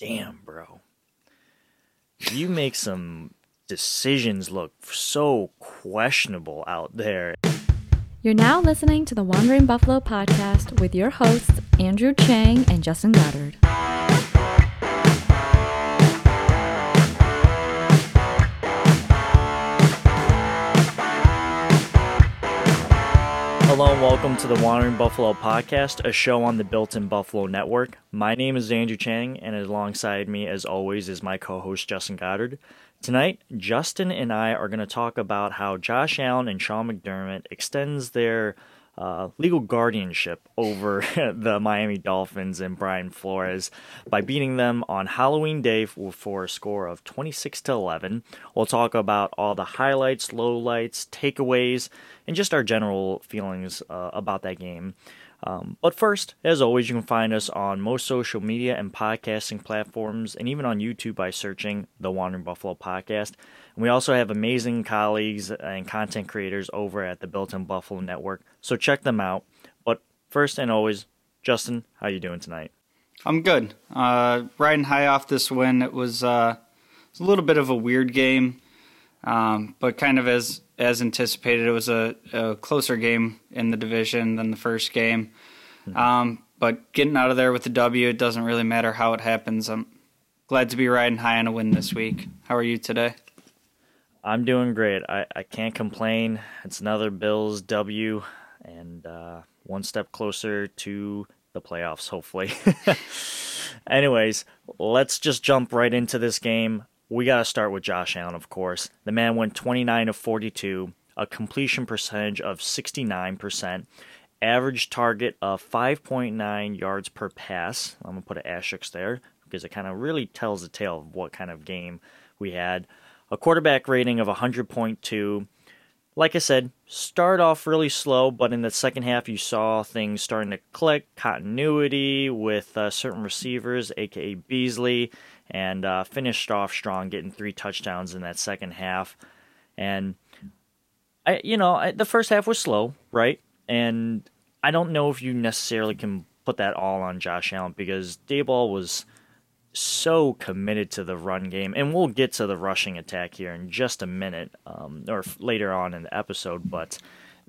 damn, bro. You make some decisions look so questionable out there. You're now listening to the Wandering Buffalo podcast with your hosts, Andrew Chang and Justin Goddard. Hello and welcome to the Wandering Buffalo podcast, a show on the Built in Buffalo network. My name is Andrew Chang, and alongside me, as always, is my co host Justin Goddard. Tonight, Justin and I are going to talk about how Josh Allen and Sean McDermott extends their uh, legal guardianship over the Miami Dolphins and Brian Flores by beating them on Halloween Day for, a score of 26 to 11. We'll talk about all the highlights, lowlights, takeaways, and just our general feelings uh, about that game. Um, but first, as always, you can find us on most social media and podcasting platforms, and even on YouTube by searching the Wandering Buffalo Podcast. We also have amazing colleagues and content creators over at the Built in Buffalo Network, so check them out. But first and always, Justin, how you doing tonight? I'm good. Uh, riding high off this win. It was, uh, it was a little bit of a weird game, um, but kind of as as anticipated, it was a, a, closer game in the division than the first game. Mm-hmm. Um, but getting out of there with the W, it doesn't really matter how it happens. I'm glad to be riding high on a win this week. How are you today? I'm doing great. I, I can't complain. It's another Bills W and uh, one step closer to the playoffs, hopefully. Anyways, let's just jump right into this game we got to start with Josh Allen, of course. The man went 29 of 42, a completion percentage of 69%, average target of 5.9 yards per pass. I'm going to put an asterisk there because it kind of really tells the tale of what kind of game we had. A quarterback rating of 100.2. Like I said, start off really slow, but in the second half, you saw things starting to click, continuity with uh, certain receivers, aka Beasley and uh, finished off strong, getting three touchdowns in that second half. And I, you know, I, the first half was slow, right? And I don't know if you necessarily can put that all on Josh Allen because Daboll was so committed to the run game, and we'll get to the rushing attack here in just a minute, um, or later on in the episode. But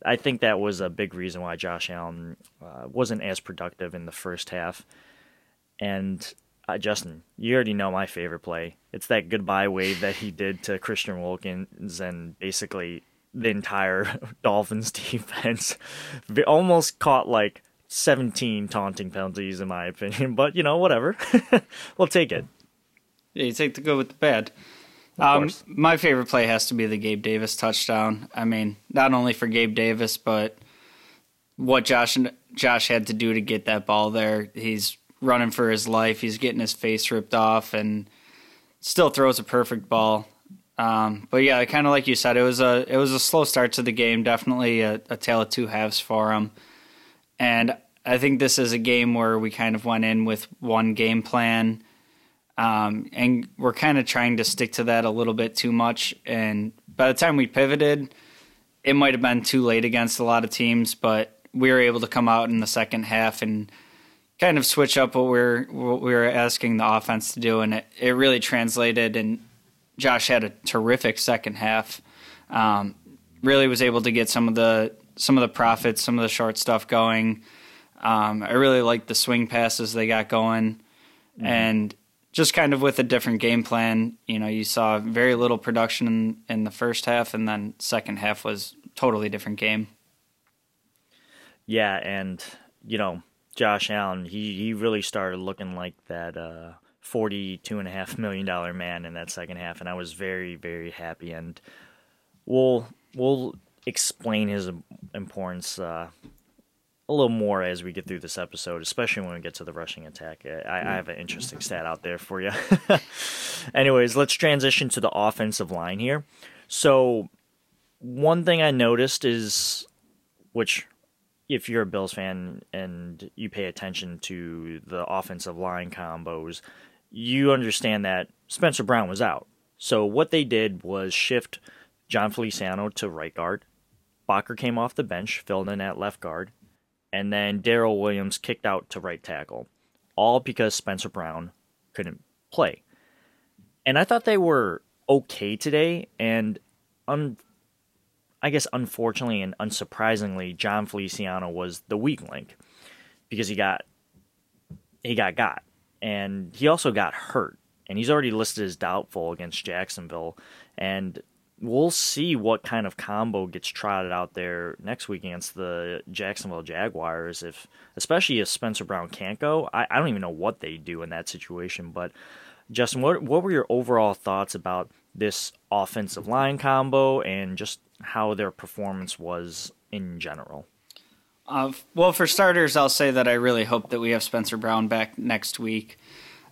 I think that was a big reason why Josh Allen uh, wasn't as productive in the first half. And uh, Justin, you already know my favorite play. It's that goodbye wave that he did to Christian Wilkins and basically the entire Dolphins defense. Almost caught like 17 taunting penalties, in my opinion, but you know, whatever. we'll take it. Yeah, you take the good with the bad. Um, my favorite play has to be the Gabe Davis touchdown. I mean, not only for Gabe Davis, but what Josh Josh had to do to get that ball there. He's running for his life. He's getting his face ripped off and still throws a perfect ball. Um, but yeah, kind of like you said, it was a it was a slow start to the game. Definitely a, a tale of two halves for him. And I think this is a game where we kind of went in with one game plan, um, and we're kind of trying to stick to that a little bit too much. And by the time we pivoted, it might have been too late against a lot of teams, but we were able to come out in the second half and kind of switch up what we're what we were asking the offense to do, and it, it really translated. And Josh had a terrific second half. Um, really was able to get some of the some of the profits, some of the short stuff going. Um, I really liked the swing passes they got going, mm-hmm. and just kind of with a different game plan. You know, you saw very little production in, in the first half, and then second half was totally different game. Yeah, and you know, Josh Allen, he, he really started looking like that uh, forty-two and a half million dollar man in that second half, and I was very very happy. And we'll we'll explain his importance uh, a little more as we get through this episode, especially when we get to the rushing attack. I, I have an interesting stat out there for you. Anyways, let's transition to the offensive line here. So one thing I noticed is, which if you're a Bills fan and you pay attention to the offensive line combos, you understand that Spencer Brown was out. So what they did was shift Jon Feliciano to right guard. Boettger came off the bench, filled in at left guard, and then Daryl Williams kicked out to right tackle. All because Spencer Brown couldn't play. And I thought they were okay today. And un- I guess unfortunately and unsurprisingly, Jon Feliciano was the weak link because he got he got got, and he also got hurt, and he's already listed as doubtful against Jacksonville, and we'll see what kind of combo gets trotted out there next week against the Jacksonville Jaguars. If especially if Spencer Brown can't go, I, I don't even know what they do in that situation. But Justin, what what were your overall thoughts about this offensive line combo and just how their performance was in general? Uh, well, for starters, I'll say that I really hope that we have Spencer Brown back next week.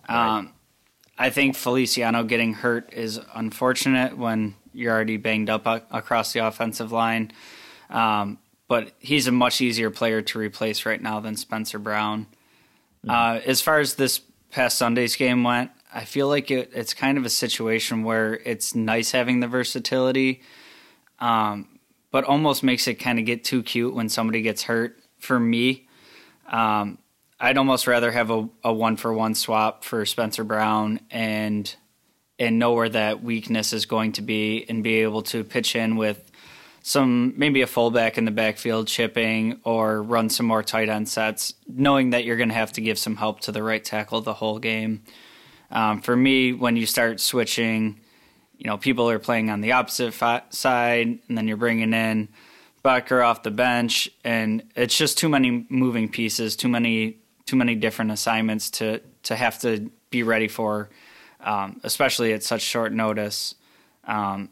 Right. Um, I think Feliciano getting hurt is unfortunate when you're already banged up across the offensive line. Um, but he's a much easier player to replace right now than Spencer Brown. Mm-hmm. Uh, as far as this past Sunday's game went, I feel like it, it's kind of a situation where it's nice having the versatility, um, but almost makes it kind of get too cute when somebody gets hurt. For me, um, I'd almost rather have a, a one for one swap for Spencer Brown and and know where that weakness is going to be and be able to pitch in with some maybe a fullback in the backfield chipping or run some more tight end sets, knowing that you're going to have to give some help to the right tackle the whole game. Um, for me, when you start switching, you know, people are playing on the opposite fi- side, and then you're bringing in Boettger off the bench, and it's just too many moving pieces, too many too many different assignments to to have to be ready for um, especially at such short notice. Um,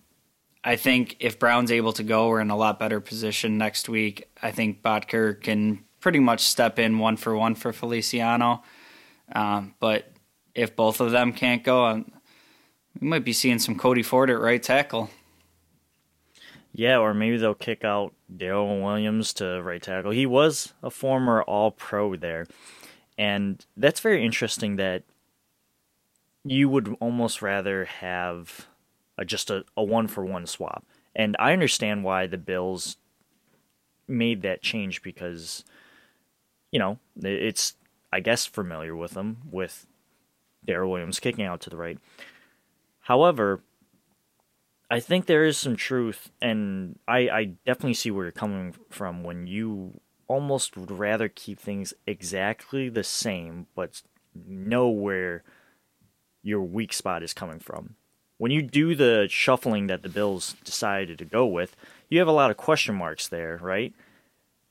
I think if Brown's able to go, we're in a lot better position next week. I think Boettger can pretty much step in one for one for Feliciano. Um, but if both of them can't go, um, we might be seeing some Cody Ford at right tackle. Yeah, or maybe they'll kick out Daryl Williams to right tackle. He was a former All Pro there. And that's very interesting that you would almost rather have a, just a, a one for one swap. And I understand why the Bills made that change because, you know, it's, I guess, familiar with them with Daryl Williams kicking out to the right. However, I think there is some truth, and I, I definitely see where you're coming from when you almost would rather keep things exactly the same, but know where your weak spot is coming from. When you do the shuffling that the Bills decided to go with, you have a lot of question marks there, right?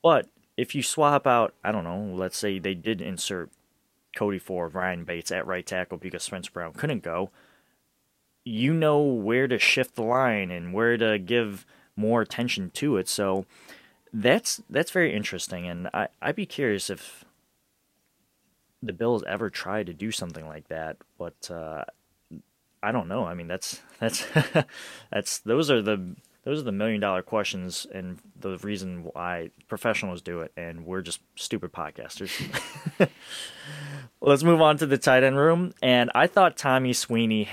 But if you swap out, I don't know, let's say they did insert Cody Ford, Ryan Bates at right tackle because Spencer Brown couldn't go, you know where to shift the line and where to give more attention to it. So that's that's very interesting, and I I'd be curious if the Bills ever try to do something like that, but uh, I don't know. I mean, that's that's that's those are the those are the million dollar questions, and the reason why professionals do it, and we're just stupid podcasters. Let's move on to the tight end room, and I thought Tommy Sweeney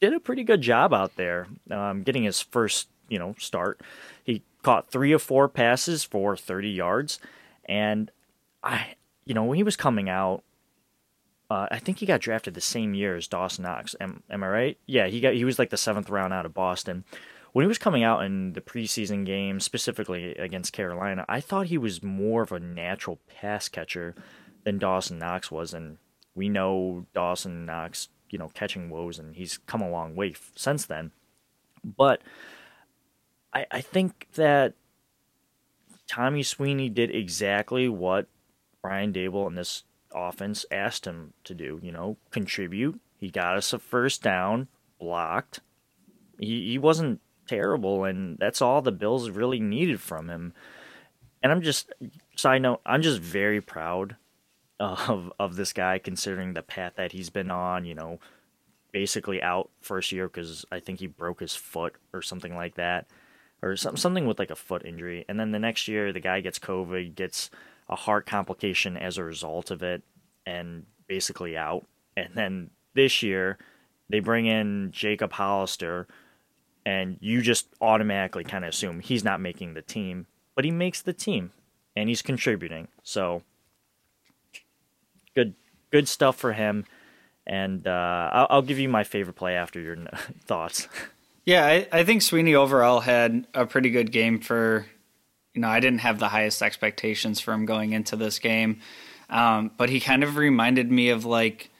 did a pretty good job out there, um, getting his first you know start. He caught three of four passes for 30 yards, and I you know when he was coming out uh, I think he got drafted the same year as Dawson Knox. Am, am I right? Yeah, he got he was like the seventh round out of Boston. When he was coming out in the preseason game, specifically against Carolina, I thought he was more of a natural pass catcher than Dawson Knox was, and we know Dawson Knox, you know, catching woes, and he's come a long way since then. But I, I think that Tommy Sweeney did exactly what Brian Daboll and this offense asked him to do. You know, contribute. He got us a first down, blocked. He he wasn't terrible, and that's all the Bills really needed from him. And I'm just side note, I'm just very proud of of this guy considering the path that he's been on. You know, basically out first year because I think he broke his foot or something like that, or some, something with like a foot injury. And then the next year, the guy gets COVID, gets a heart complication as a result of it and basically out. And then this year, they bring in Jacob Hollister, and you just automatically kind of assume he's not making the team, but he makes the team and he's contributing. So good good stuff for him. And uh, I'll, I'll, give you my favorite play after your thoughts. Yeah, I, I think Sweeney overall had a pretty good game for, you know, I didn't have the highest expectations for him going into this game. Um, but he kind of reminded me of like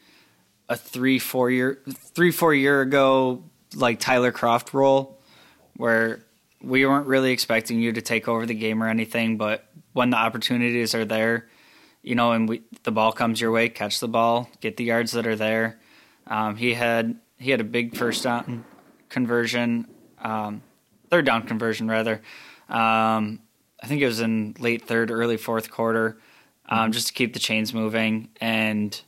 a three, four year, three, four year ago, like Tyler Kroft role, where we weren't really expecting you to take over the game or anything, but when the opportunities are there, you know, and we, the ball comes your way, catch the ball, get the yards that are there. Um, he had he had a big first down conversion, um, third down conversion rather. Um, I think it was in late third, early fourth quarter, um, mm-hmm. just to keep the chains moving and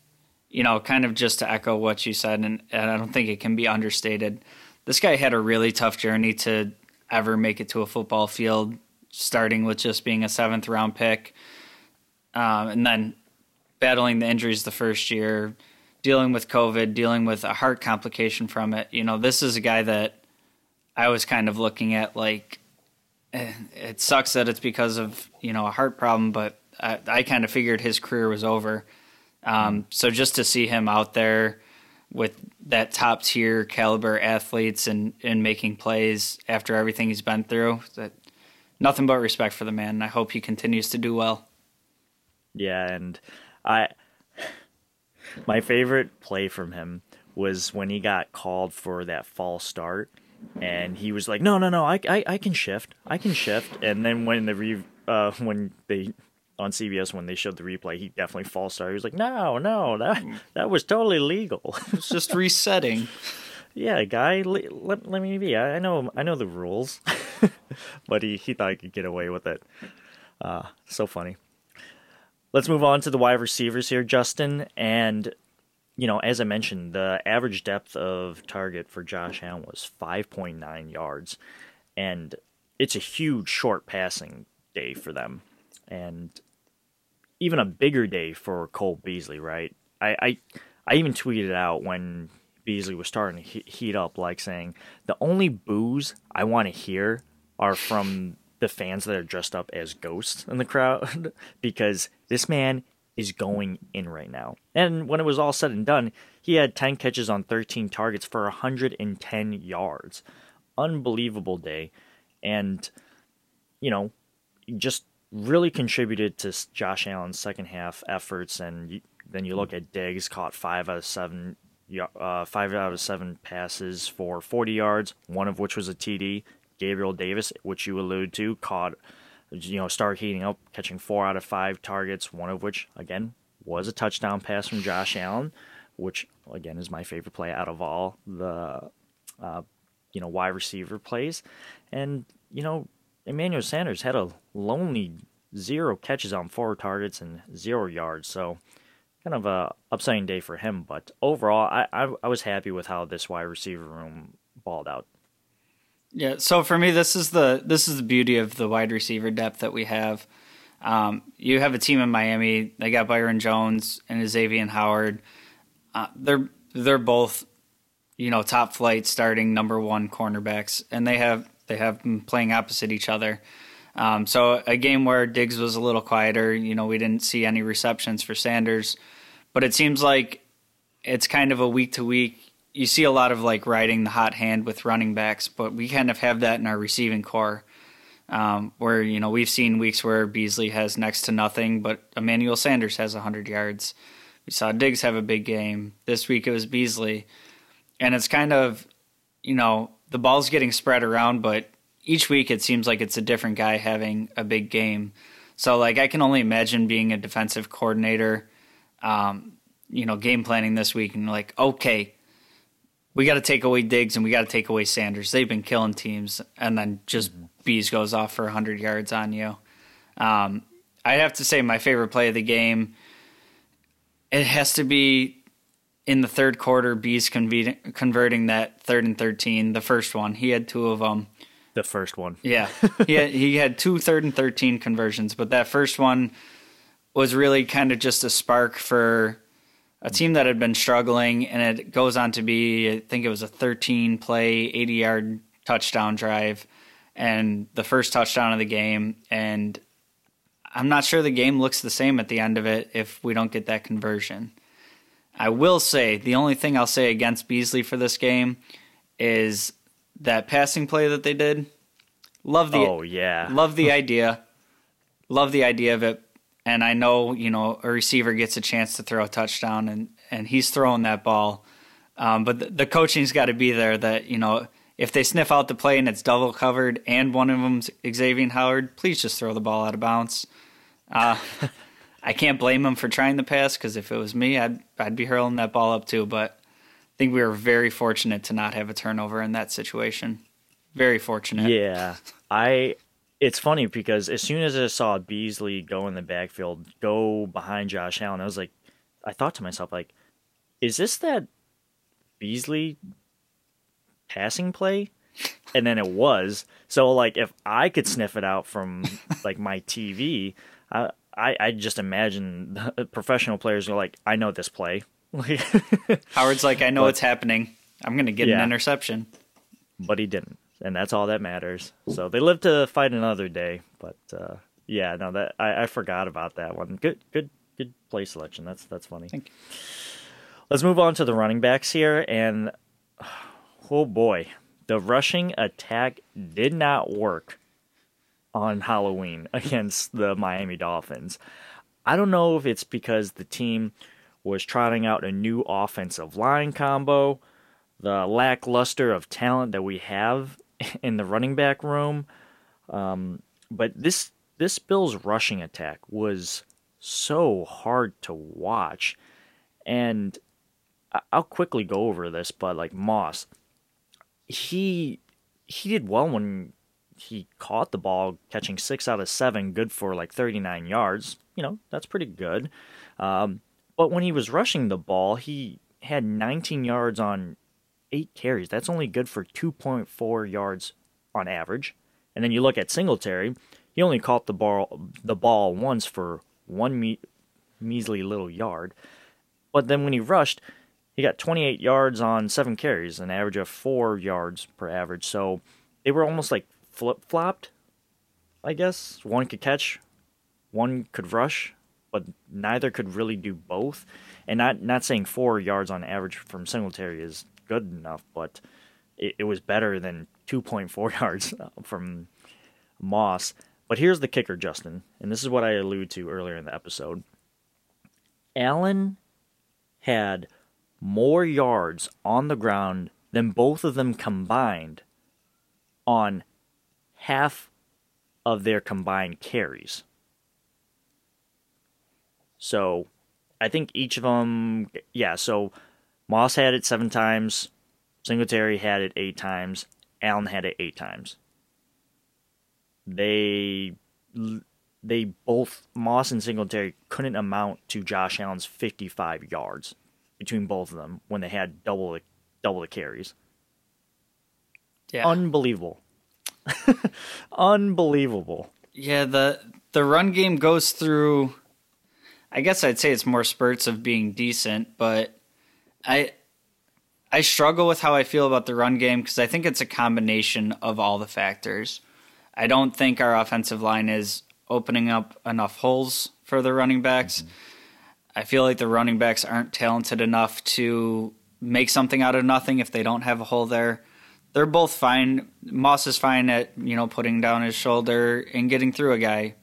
you know, kind of just to echo what you said, and, and I don't think it can be understated. This guy had a really tough journey to ever make it to a football field, starting with just being a seventh round pick um, and then battling the injuries the first year, dealing with COVID, dealing with a heart complication from it. You know, this is a guy that I was kind of looking at like it sucks that it's because of you know a heart problem, but I, I kind of figured his career was over. Um, so just to see him out there with that top tier caliber athletes and and making plays after everything he's been through, that nothing but respect for the man. And I hope he continues to do well. Yeah, and I my favorite play from him was when he got called for that false start and he was like, "No, no, no, I, I, I can shift, I can shift." And then when the re, uh, when they on CBS when they showed the replay, he definitely false started. He was like, "No, no, that that was totally legal. it's just resetting." yeah, guy, let, let, me be. I, I know I know the rules, but he he thought he could get away with it. Uh, so funny. Let's move on to the wide receivers here, Justin. And, you know, as I mentioned, the average depth of target for Josh Allen was 5.9 yards. And it's a huge short passing day for them. And even a bigger day for Cole Beasley, right? I, I, I even tweeted out when Beasley was starting to heat up, like saying, the only boos I want to hear are from the fans that are dressed up as ghosts in the crowd because this man is going in right now. And when it was all said and done, he had 10 catches on 13 targets for 110 yards. Unbelievable day. And, you know, just really contributed to Josh Allen's second half efforts. And then you look at Diggs, caught five out of seven. Uh, five out of seven passes for 40 yards, one of which was a TD. Gabriel Davis, which you alluded to, caught, you know, start heating up, catching four out of five targets, one of which, again, was a touchdown pass from Josh Allen, which, again, is my favorite play out of all the, uh, you know, wide receiver plays. And, you know, Emmanuel Sanders had a lonely zero catches on four targets and zero yards. So, kind of a upsetting day for him. But overall, I, I, I was happy with how this wide receiver room balled out. Yeah, so for me, this is the this is the beauty of the wide receiver depth that we have. Um, you have a team in Miami. They got Byron Jones and Xavier Howard. Uh, they're they're both, you know, top flight starting number one cornerbacks, and they have they have been playing opposite each other. Um, so a game where Diggs was a little quieter, you know, we didn't see any receptions for Sanders, but it seems like it's kind of a week to week you see a lot of like riding the hot hand with running backs, but we kind of have that in our receiving corps. Um, where you know we've seen weeks where Beasley has next to nothing, but Emmanuel Sanders has 100 yards. We saw Diggs have a big game. This week it was Beasley, and it's kind of you know the ball's getting spread around, but each week it seems like it's a different guy having a big game. So like I can only imagine being a defensive coordinator, um, you know, game planning this week and like okay, we got to take away Diggs and we got to take away Sanders. They've been killing teams, and then just mm-hmm. Bees goes off for 100 yards on you. Um, I'd have to say my favorite play of the game. It has to be in the third quarter. Bees conve- converting that third and 13, the first one. He had two of them. The first one. Yeah, he had, he had two third and 13 conversions, but that first one was really kind of just a spark for a team that had been struggling, and it goes on to be, I think it was a 13 play, 80 yard touchdown drive, and the first touchdown of the game. And I'm not sure the game looks the same at the end of it if we don't get that conversion. I will say the only thing I'll say against Beasley for this game is that passing play that they did. Love the Oh yeah. love the idea. Love the idea of it. And I know, you know, a receiver gets a chance to throw a touchdown and, and he's throwing that ball. Um, but the, the coaching's got to be there that, you know, if they sniff out the play and it's double covered and one of them's Xavier Howard, please just throw the ball out of bounds. Uh, I can't blame him for trying the pass because if it was me, I'd I'd be hurling that ball up too. But I think we were very fortunate to not have a turnover in that situation. Very fortunate. Yeah, I. It's funny because as soon as I saw Beasley go in the backfield, go behind Josh Allen, I was like, I thought to myself, like, is this that Beasley passing play? And then it was. So like, if I could sniff it out from like my TV, I I, I just imagine the uh, professional players are like, I know this play. Howard's like, I know what's happening. I'm going to get an interception. but he didn't, and that's all that matters. So they live to fight another day. But uh, yeah, no, that I, I forgot about that one. Good, good, good play selection. That's that's funny. Thank you. Let's move on to the running backs here, and oh boy, the rushing attack did not work on Halloween against the Miami Dolphins. I don't know if it's because the team was trotting out a new offensive line combo, the lackluster of talent that we have in the running back room. Um, but this this Bills rushing attack was so hard to watch, and I'll quickly go over this. But like Moss, he he did well when he caught the ball, catching six out of seven, good for like 39 yards. You know, that's pretty good. Um, but when he was rushing the ball, he had 19 yards on eight carries. That's only good for 2.4 yards on average. And then you look at Singletary, he only caught the ball the ball once for one me- measly little yard. But then when he rushed, he got 28 yards on seven carries, an average of four yards per average. So they were almost like flip flopped, I guess. One could catch, one could rush, but neither could really do both. And not not saying four yards on average from Singletary is good enough, but it, it was better than 2.4 yards uh, from Moss. But here's the kicker, Justin, and this is what I alluded to earlier in the episode. Allen had more yards on the ground than both of them combined on half of their combined carries. So I think each of them, yeah, so Moss had it seven times, Singletary had it eight times, Allen had it eight times. They they both Moss and Singletary couldn't amount to Josh Allen's 55 yards between both of them when they had double the, double the carries. Yeah. Unbelievable. Unbelievable. Yeah, the the run game goes through I guess I'd say it's more spurts of being decent, but I I struggle with how I feel about the run game because I think it's a combination of all the factors. I don't think our offensive line is opening up enough holes for the running backs. Mm-hmm. I feel like the running backs aren't talented enough to make something out of nothing if they don't have a hole there. They're both fine. Moss is fine at, you know, putting down his shoulder and getting through a guy,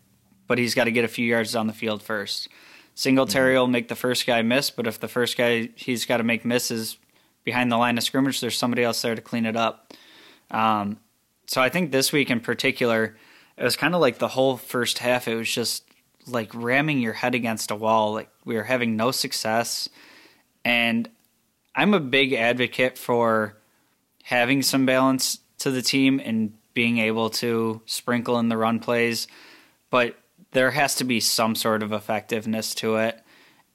but he's got to get a few yards down the field first. Singletary will make the first guy miss, but if the first guy he's got to make misses behind the line of scrimmage, there's somebody else there to clean it up. Um, so I think this week in particular, it was kind of like the whole first half. It was just like ramming your head against a wall. Like we were having no success, and I'm a big advocate for having some balance to the team and being able to sprinkle in the run plays, but there has to be some sort of effectiveness to it.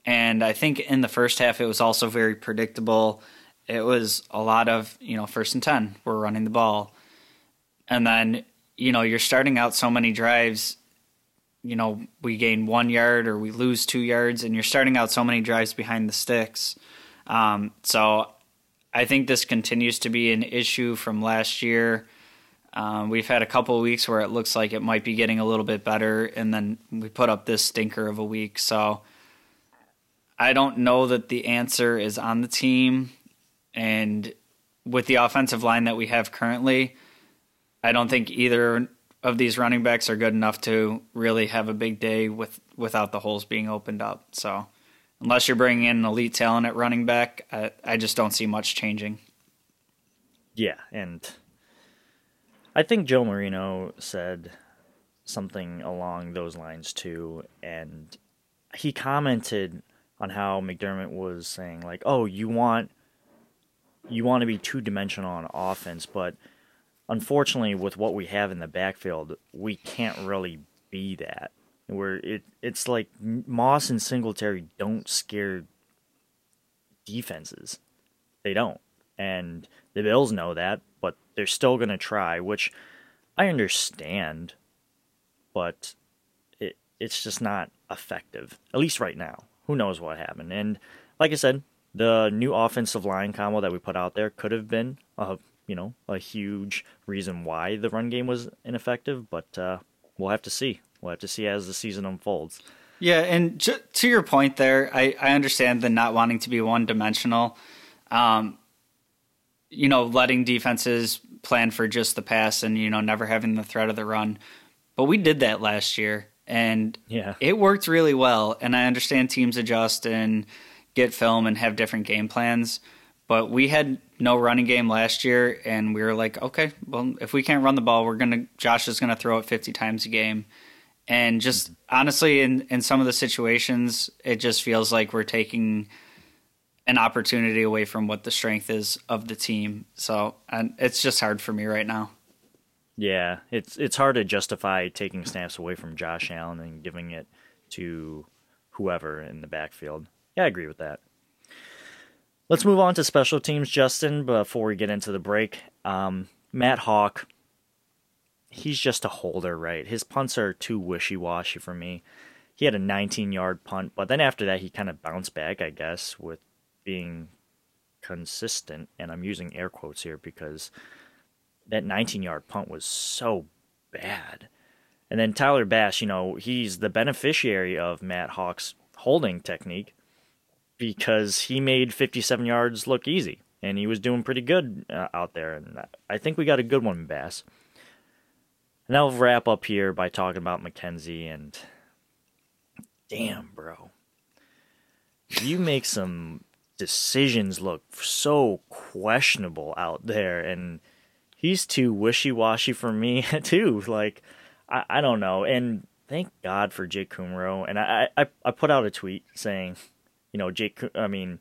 And I think in the first half, it was also very predictable. It was a lot of, you know, first and 10, we're running the ball. And then, you know, you're starting out so many drives, you know, we gain one yard or we lose two yards, and you're starting out so many drives behind the sticks. Um, so I think this continues to be an issue from last year. Um, we've had a couple of weeks where it looks like it might be getting a little bit better, and then we put up this stinker of a week. So I don't know that the answer is on the team. And with the offensive line that we have currently, I don't think either of these running backs are good enough to really have a big day with without the holes being opened up. So unless you're bringing in an elite talent at running back, I, I just don't see much changing. Yeah, and I think Joe Marino said something along those lines too, and he commented on how McDermott was saying like, "Oh, you want you want to be two dimensional on offense, but unfortunately, with what we have in the backfield, we can't really be that. Where it it's like Moss and Singletary don't scare defenses, they don't, and the Bills know that, but they're still gonna try, which I understand, but it it's just not effective, at least right now. Who knows what happened? And like I said, the new offensive line combo that we put out there could have been a you know a huge reason why the run game was ineffective, but uh, we'll have to see. We'll have to see as the season unfolds. Yeah, and ju- to your point there, I, I understand the not wanting to be one dimensional. Um, you know, letting defenses plan for just the pass and you know never having the threat of the run. But we did that last year, and yeah, it worked really well. And I understand teams adjust and get film and have different game plans. But we had no running game last year, and we were like, okay, well, if we can't run the ball, we're gonna Josh is gonna throw it 50 times a game. And just honestly, in in some of the situations, it just feels like we're taking an opportunity away from what the strength is of the team. So, and it's just hard for me right now. Yeah, it's it's hard to justify taking snaps away from Josh Allen and giving it to whoever in the backfield. Yeah, I agree with that. Let's move on to special teams, Justin, before we get into the break. Um, Matt Haack, he's just a holder, right? His punts are too wishy washy for me. He had a 19 yard punt, but then after that, he kind of bounced back, I guess, with being consistent. And I'm using air quotes here because that 19 yard punt was so bad. And then Tyler Bass, you know, he's the beneficiary of Matt Haack's holding technique because he made 57 yards look easy and he was doing pretty good uh, out there. And I think we got a good one, Bass. And I'll wrap up here by talking about McKenzie and damn, bro. You make some decisions look so questionable out there and he's too wishy-washy for me too. Like I, I don't know. And thank God for Jake Kumerow. And I, I, I put out a tweet saying you know, Jake, I mean,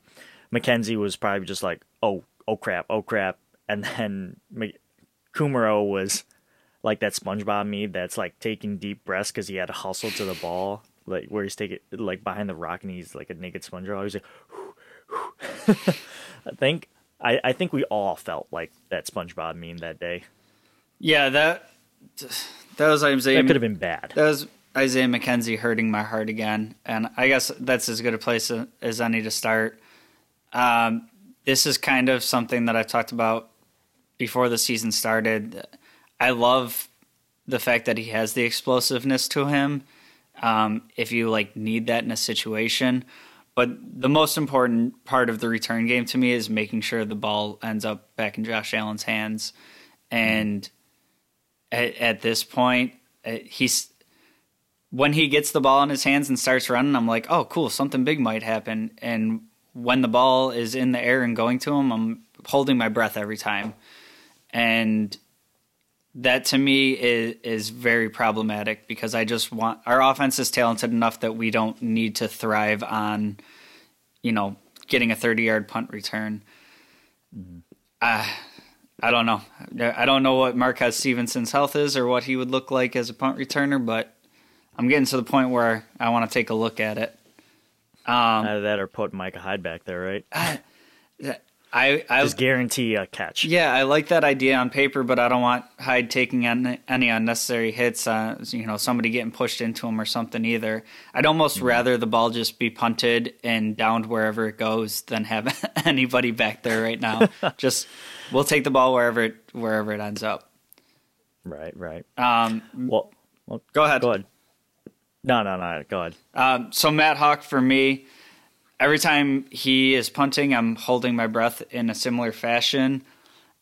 McKenzie was probably just like, oh, oh crap, oh crap. And then Kumerow was like that SpongeBob me that's like taking deep breaths because he had to hustle to the ball, like where he's taking like behind the rock and he's like a naked SpongeBob. He's like. I think I, I think we all felt like that SpongeBob meme that day. Yeah, that that was Isaiah. That could have been bad. That was Isaiah McKenzie hurting my heart again, and I guess that's as good a place as any to start. Um, this is kind of something that I've talked about before the season started. I love the fact that he has the explosiveness to him. Um, if you like need that in a situation, but the most important part of the return game to me is making sure the ball ends up back in Josh Allen's hands. And at, at this point, uh, he's when he gets the ball in his hands and starts running, I'm like, oh, cool, something big might happen. And when the ball is in the air and going to him, I'm holding my breath every time. And that to me is is very problematic because I just want our offense is talented enough that we don't need to thrive on, you know, getting a 30 yard punt return. Mm-hmm. Uh, I don't know. I don't know what Marquez Stevenson's health is or what he would look like as a punt returner, but I'm getting to the point where I want to take a look at it. Um, Either that or put Micah Hyde back there, right? I, I, I just guarantee a catch. Yeah, I like that idea on paper, but I don't want Hyde taking any, any unnecessary hits. Uh, you know, somebody getting pushed into him or something either. I'd almost mm-hmm. rather the ball just be punted and downed wherever it goes than have anybody back there right now. just we'll take the ball wherever it wherever it ends up. Right, right. Um, well, well, go ahead. Go ahead. No, no, no. Go ahead. Um, so Matt Haack for me, every time he is punting, I'm holding my breath in a similar fashion.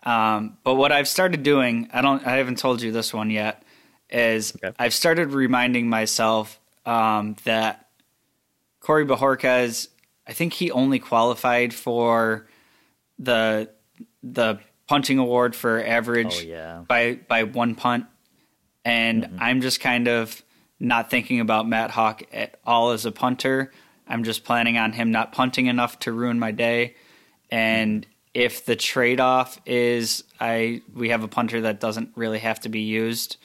Um, but what I've started doing, I don't, I haven't told you this one yet, is okay. I've started reminding myself um, that Corey Bojorquez, I think he only qualified for the the punting award for average oh, yeah. by by one punt, and mm-hmm. I'm just kind of not thinking about Matt Haack at all as a punter. I'm just planning on him not punting enough to ruin my day, and if the trade off is I we have a punter that doesn't really have to be used,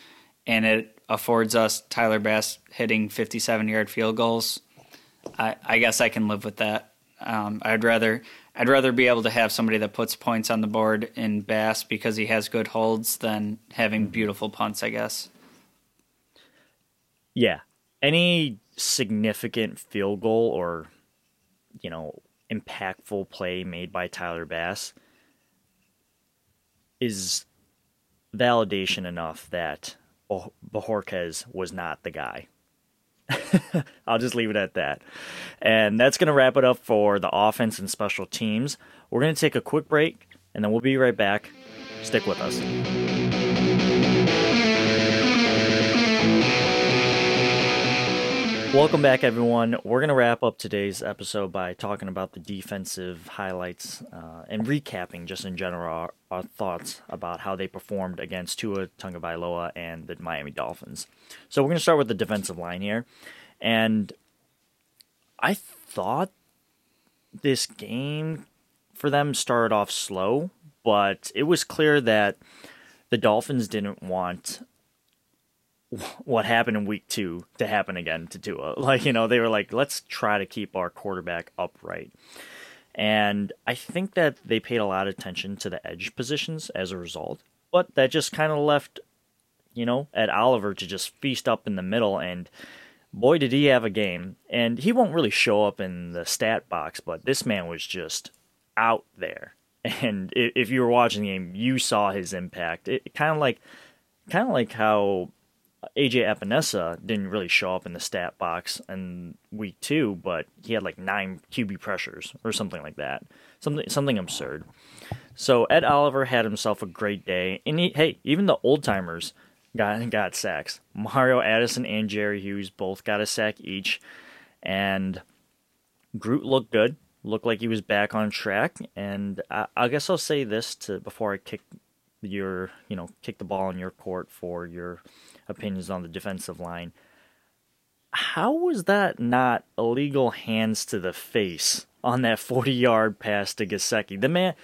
and it affords us Tyler Bass hitting 57 yard field goals, I, I guess I can live with that. Um, I'd rather I'd rather be able to have somebody that puts points on the board in Bass because he has good holds than having beautiful punts. I guess. Yeah, any significant field goal or you know impactful play made by Tyler Bass is validation enough that Bojorquez was not the guy. I'll just leave it at that. And that's going to wrap it up for the offense and special teams. We're going to take a quick break and then we'll be right back. Stick with us. Welcome back, everyone. We're going to wrap up today's episode by talking about the defensive highlights uh, and recapping, just in general, our, our, thoughts about how they performed against Tua Tagovailoa and the Miami Dolphins. So we're going to start with the defensive line here, and I thought this game for them started off slow, but it was clear that the Dolphins didn't want what happened in week two to happen again to Tua. Like, you know, they were like, let's try to keep our quarterback upright. And I think that they paid a lot of attention to the edge positions as a result. But that just kind of left, you know, Ed Oliver to just feast up in the middle. And boy, did he have a game. And he won't really show up in the stat box, but this man was just out there. And if you were watching the game, you saw his impact. It kind of like, kind of like how AJ Epenesa didn't really show up in the stat box in week two, but he had like nine QB pressures or something like that, something something absurd. So Ed Oliver had himself a great day, and he, hey, even the old timers got got sacks. Mario Addison and Jerry Hughes both got a sack each, and Groot looked good, looked like he was back on track. And I, I guess I'll say this to before I kick your you know kick the ball in your court for your opinions on the defensive line. How was that not illegal hands to the face on that 40 yard pass to Gesicki? The man,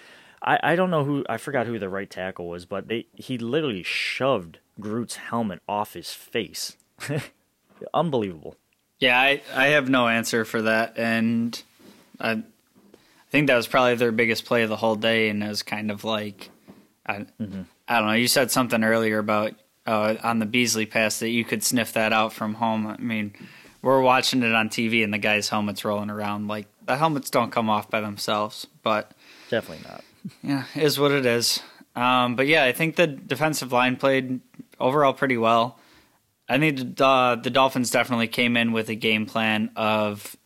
I, I don't know who, I forgot who the right tackle was, but they he literally shoved Groot's helmet off his face. Unbelievable. Yeah, I, I have no answer for that. And I, I think that was probably their biggest play of the whole day. And it was kind of like, I, mm-hmm. I don't know. You said something earlier about uh, on the Beasley pass that you could sniff that out from home. I mean, we're watching it on TV and the guy's helmet's rolling around. Like the helmets don't come off by themselves, but definitely not. Yeah, is what it is. Um, but yeah, I think the defensive line played overall pretty well. I think uh, the Dolphins definitely came in with a game plan of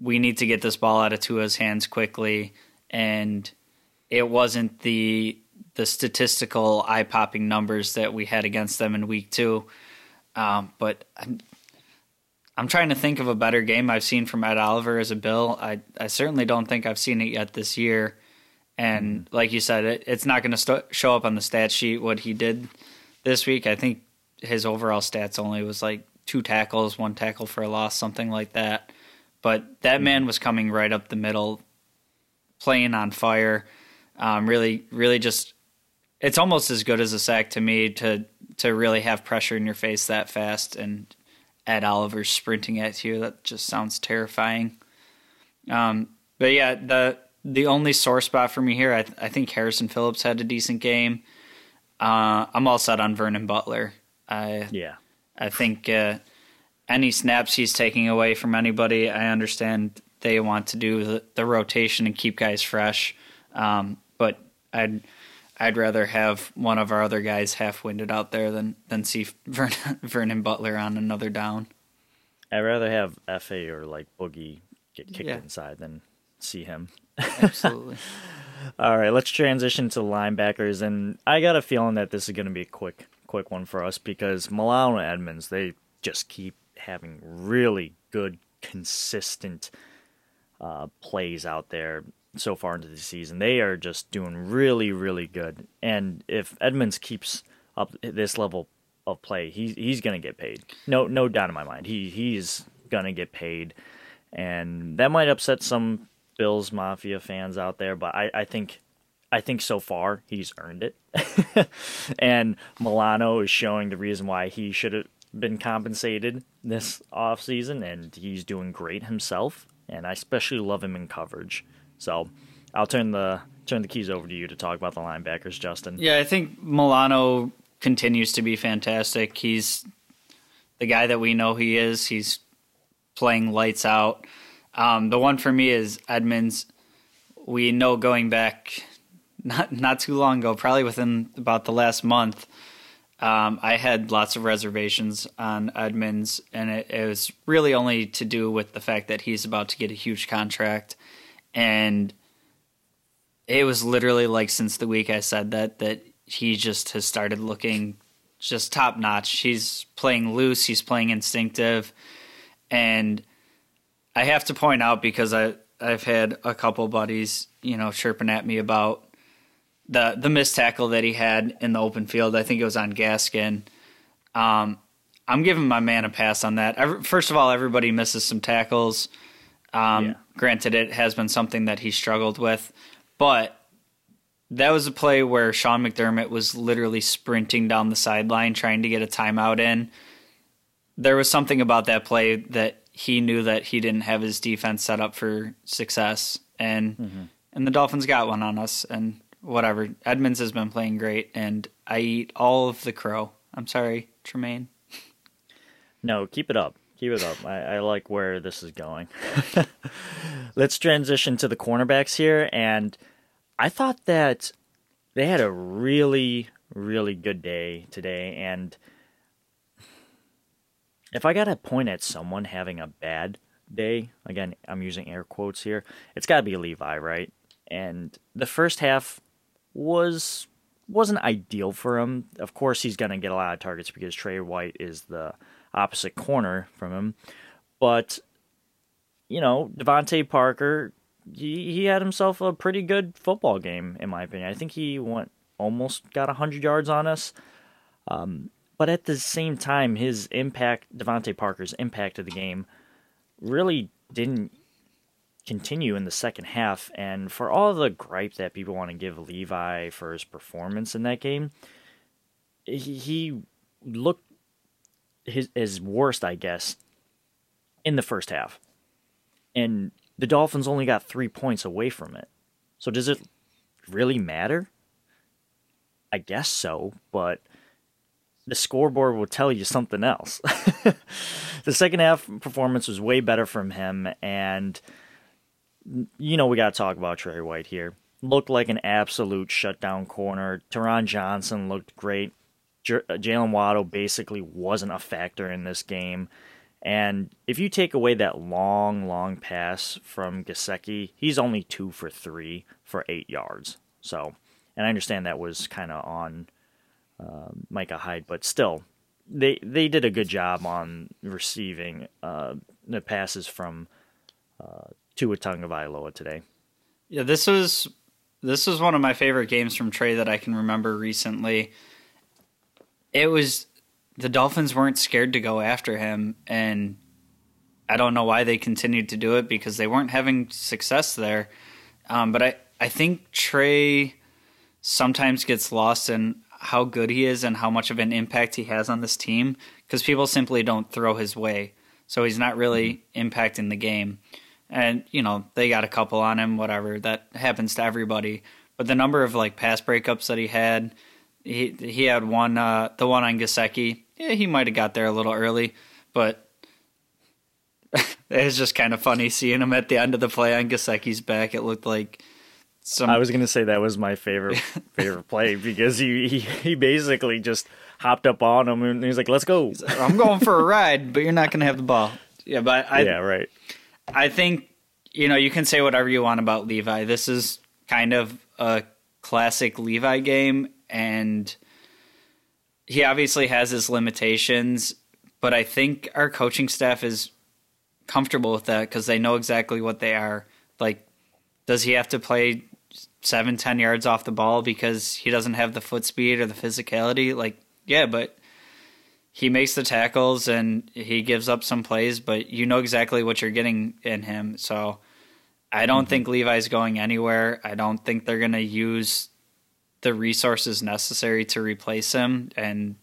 we need to get this ball out of Tua's hands quickly, and it wasn't the the statistical eye popping numbers that we had against them in week two. Um, but I'm, I'm trying to think of a better game I've seen from Ed Oliver as a Bill. I, I certainly don't think I've seen it yet this year. And like you said, it, it's not going to st- show up on the stat sheet what he did this week. I think his overall stats only was like two tackles, one tackle for a loss, something like that. But that man was coming right up the middle, playing on fire. Um, really, really just it's almost as good as a sack to me to to really have pressure in your face that fast and Ed Oliver sprinting at you. That just sounds terrifying. Um, but yeah, the the only sore spot for me here, I, th- I think Harrison Phillips had a decent game. Uh, I'm all set on Vernon Butler. I yeah, I think uh, any snaps he's taking away from anybody, I understand they want to do the, the rotation and keep guys fresh. Um, but I'd I'd rather have one of our other guys half winded out there than than see Vernon, Vernon Butler on another down. I'd rather have Fa or like Boogie get kicked Yeah. inside than see him. Absolutely. All right, let's transition to linebackers, and I got a feeling that this is going to be a quick, quick one for us because Milano and Edmonds they just keep having really good, consistent uh, plays out there so far into the season. They are just doing really, really good, and if Edmunds keeps up this level of play, he's he's to get paid. No, no doubt in my mind. He he's to get paid, and that might upset some Bills Mafia fans out there, but I, I think I think so far he's earned it. and Milano is showing the reason why he should have been compensated this offseason and he's doing great himself and I especially love him in coverage. So I'll turn the turn the keys over to you to talk about the linebackers, Justin. Yeah, I think Milano continues to be fantastic. He's the guy that we know he is. He's playing lights out. Um, the one for me is Edmunds. We know going back not not too long ago, probably within about the last month, um, I had lots of reservations on Edmunds, and it, it was really only to do with the fact that he's about to get a huge contract, and it was literally like since the week I said that that he just has started looking just top notch. He's playing loose, he's playing instinctive, and I have to point out because I I've had a couple buddies, you know, chirping at me about the the missed tackle that he had in the open field. I think it was on Gaskin. Um, I'm giving my man a pass on that. First of all, everybody misses some tackles. Um, Yeah. Granted, it has been something that he struggled with, but that was a play where Sean McDermott was literally sprinting down the sideline trying to get a timeout in. There was something about that play that he knew that he didn't have his defense set up for success, and and the Dolphins got one on us. And whatever, Edmunds has been playing great, and I eat all of the crow. I'm sorry, Tremaine. No, keep it up. Keep it up. I, I like where this is going. Let's transition to the cornerbacks here. And I thought that they had a really, really good day today. And if I got to point at someone having a bad day, again, I'm using air quotes here, it's got to be Levi, right? And the first half was wasn't ideal for him. Of course, he's going to get a lot of targets because Trey White is the opposite corner from him. But you know, DeVante Parker, he, he had himself a pretty good football game, in my opinion. I think he went almost got 100 yards on us. Um, but at the same time, his impact, DeVante Parker's impact of the game, really didn't continue in the second half. And for all the gripe that people want to give Levi for his performance in that game, he, he looked his his worst, I guess, in the first half. And the Dolphins only got three points away from it. So does it really matter? I guess so, but the scoreboard will tell you something else. the second half performance was way better from him, and you know we got to talk about Trey White here. Looked like an absolute shutdown corner. Taron Johnson looked great. J- Jaylen Waddle basically wasn't a factor in this game. And if you take away that long, long pass from Gesicki, he's only two for three for eight yards. So, and I understand that was kind of on uh, Micah Hyde, but still, they they did a good job on receiving uh, the passes from uh, Tua Tagovailoa today. Yeah, this was this was one of my favorite games from Trey that I can remember recently. It was the Dolphins weren't scared to go after him, and I don't know why they continued to do it because they weren't having success there. Um, but I I think Trey sometimes gets lost in how good he is and how much of an impact he has on this team because people simply don't throw his way. So he's not really impacting the game. And, you know, they got a couple on him, whatever. That happens to everybody. But the number of like pass breakups that he had, he he had one uh the one on Gesicki. Yeah, he might have got there a little early, but it was just kind of funny seeing him at the end of the play on Gesicki's back. It looked like some I was gonna say that was my favorite favorite play because he, he he basically just hopped up on him and he's like, "Let's go." I'm going for a ride, but you're not going to have the ball. Yeah, but I yeah, right. I think you know, you can say whatever you want about Levi. This is kind of a classic Levi game, and he obviously has his limitations, but I think our coaching staff is comfortable with that because they know exactly what they are. Like, does he have to play seven, ten yards off the ball because he doesn't have the foot speed or the physicality? Like, yeah, but he makes the tackles and he gives up some plays, but you know exactly what you're getting in him. So I don't mm-hmm. think Levi's going anywhere. I don't think they're going to use the resources necessary to replace him. And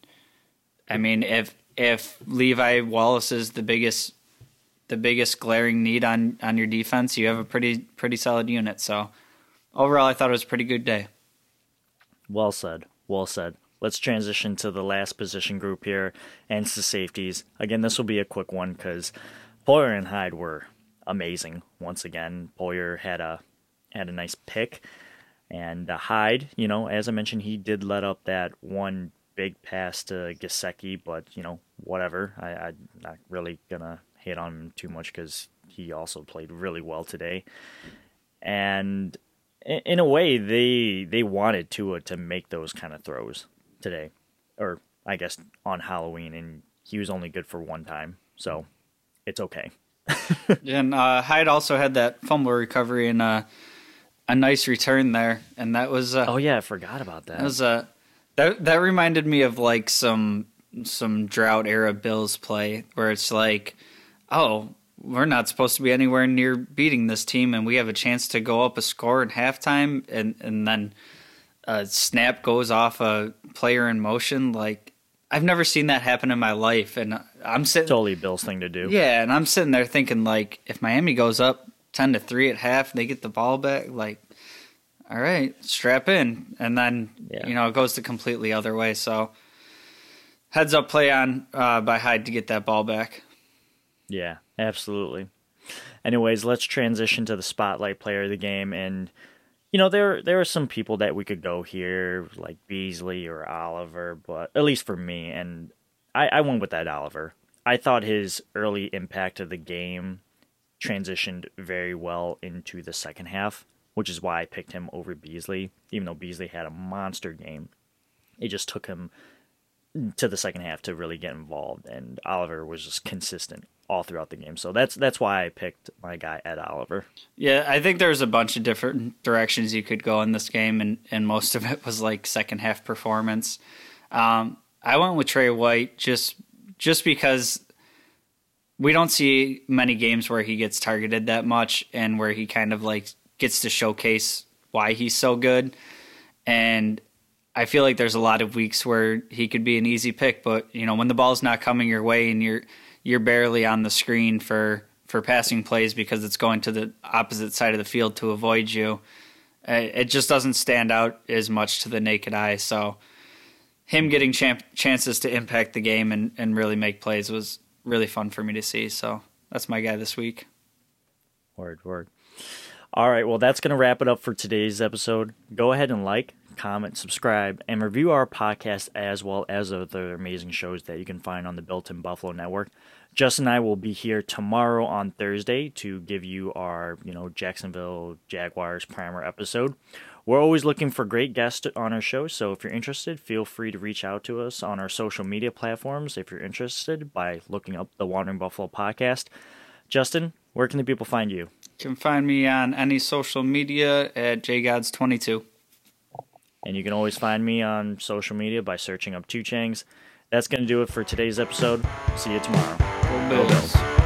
I mean, if if Levi Wallace is the biggest the biggest glaring need on on your defense, you have a pretty pretty solid unit. So overall, I thought it was a pretty good day. Well said. Well said. Let's transition to the last position group here, and the safeties. Again, this will be a quick one because Poyer and Hyde were amazing once again. Poyer had a had a nice pick, and uh, Hyde, you know, as I mentioned, he did let up that one big pass to Gesicki, but you know, whatever. I, I'm not really gonna hit on him too much because he also played really well today, and in a way, they they wanted Tua to make those kind of throws today, or I guess on Halloween, and he was only good for one time, so it's okay. and uh, Hyde also had that fumble recovery and uh, a nice return there, and that was. Uh, oh yeah, I forgot about that. That was uh, that that reminded me of like some some drought era Bills play where it's like, oh, we're not supposed to be anywhere near beating this team, and we have a chance to go up a score at halftime, and and then a snap goes off a player in motion. Like I've never seen that happen in my life, and I'm sitting totally Bill's thing to do. Yeah, and I'm sitting there thinking like, if Miami goes up ten to three at half, they get the ball back. Like, all right, strap in, and then yeah. you know it goes the completely other way. So heads up play on uh, by Hyde to get that ball back. Yeah, absolutely. Anyways, let's transition to the spotlight player of the game and you know, there there are some people that we could go here, like Beasley or Oliver, but at least for me, and I, I went with that Oliver. I thought his early impact of the game transitioned very well into the second half, which is why I picked him over Beasley, even though Beasley had a monster game. It just took him to the second half to really get involved, and Oliver was just consistent all throughout the game. So that's that's why I picked my guy Ed Oliver. Yeah, I think there's a bunch of different directions you could go in this game, and and most of it was like second half performance. Um, I went with Trey White just just because we don't see many games where he gets targeted that much and where he kind of like gets to showcase why he's so good. And I feel like there's a lot of weeks where he could be an easy pick, but you know when the ball's not coming your way and you're you're barely on the screen for for passing plays because it's going to the opposite side of the field to avoid you. Uh, it just doesn't stand out as much to the naked eye. So him getting champ- chances to impact the game and, and really make plays was really fun for me to see. So that's my guy this week. Word, word. All right, well, that's going to wrap it up for today's episode. Go ahead and like, comment, subscribe, and review our podcast as well as other amazing shows that you can find on the Built in Buffalo Network. Justin and I will be here tomorrow on Thursday to give you our, you know, Jacksonville Jaguars primer episode. We're always looking for great guests on our show, so if you're interested, feel free to reach out to us on our social media platforms if you're interested by looking up the Wandering Buffalo podcast. Justin, where can the people find you? You can find me on any social media at jgods22. And you can always find me on social media by searching up Two Changs. That's going to do it for today's episode. See you tomorrow. Go Bills. Go Bills.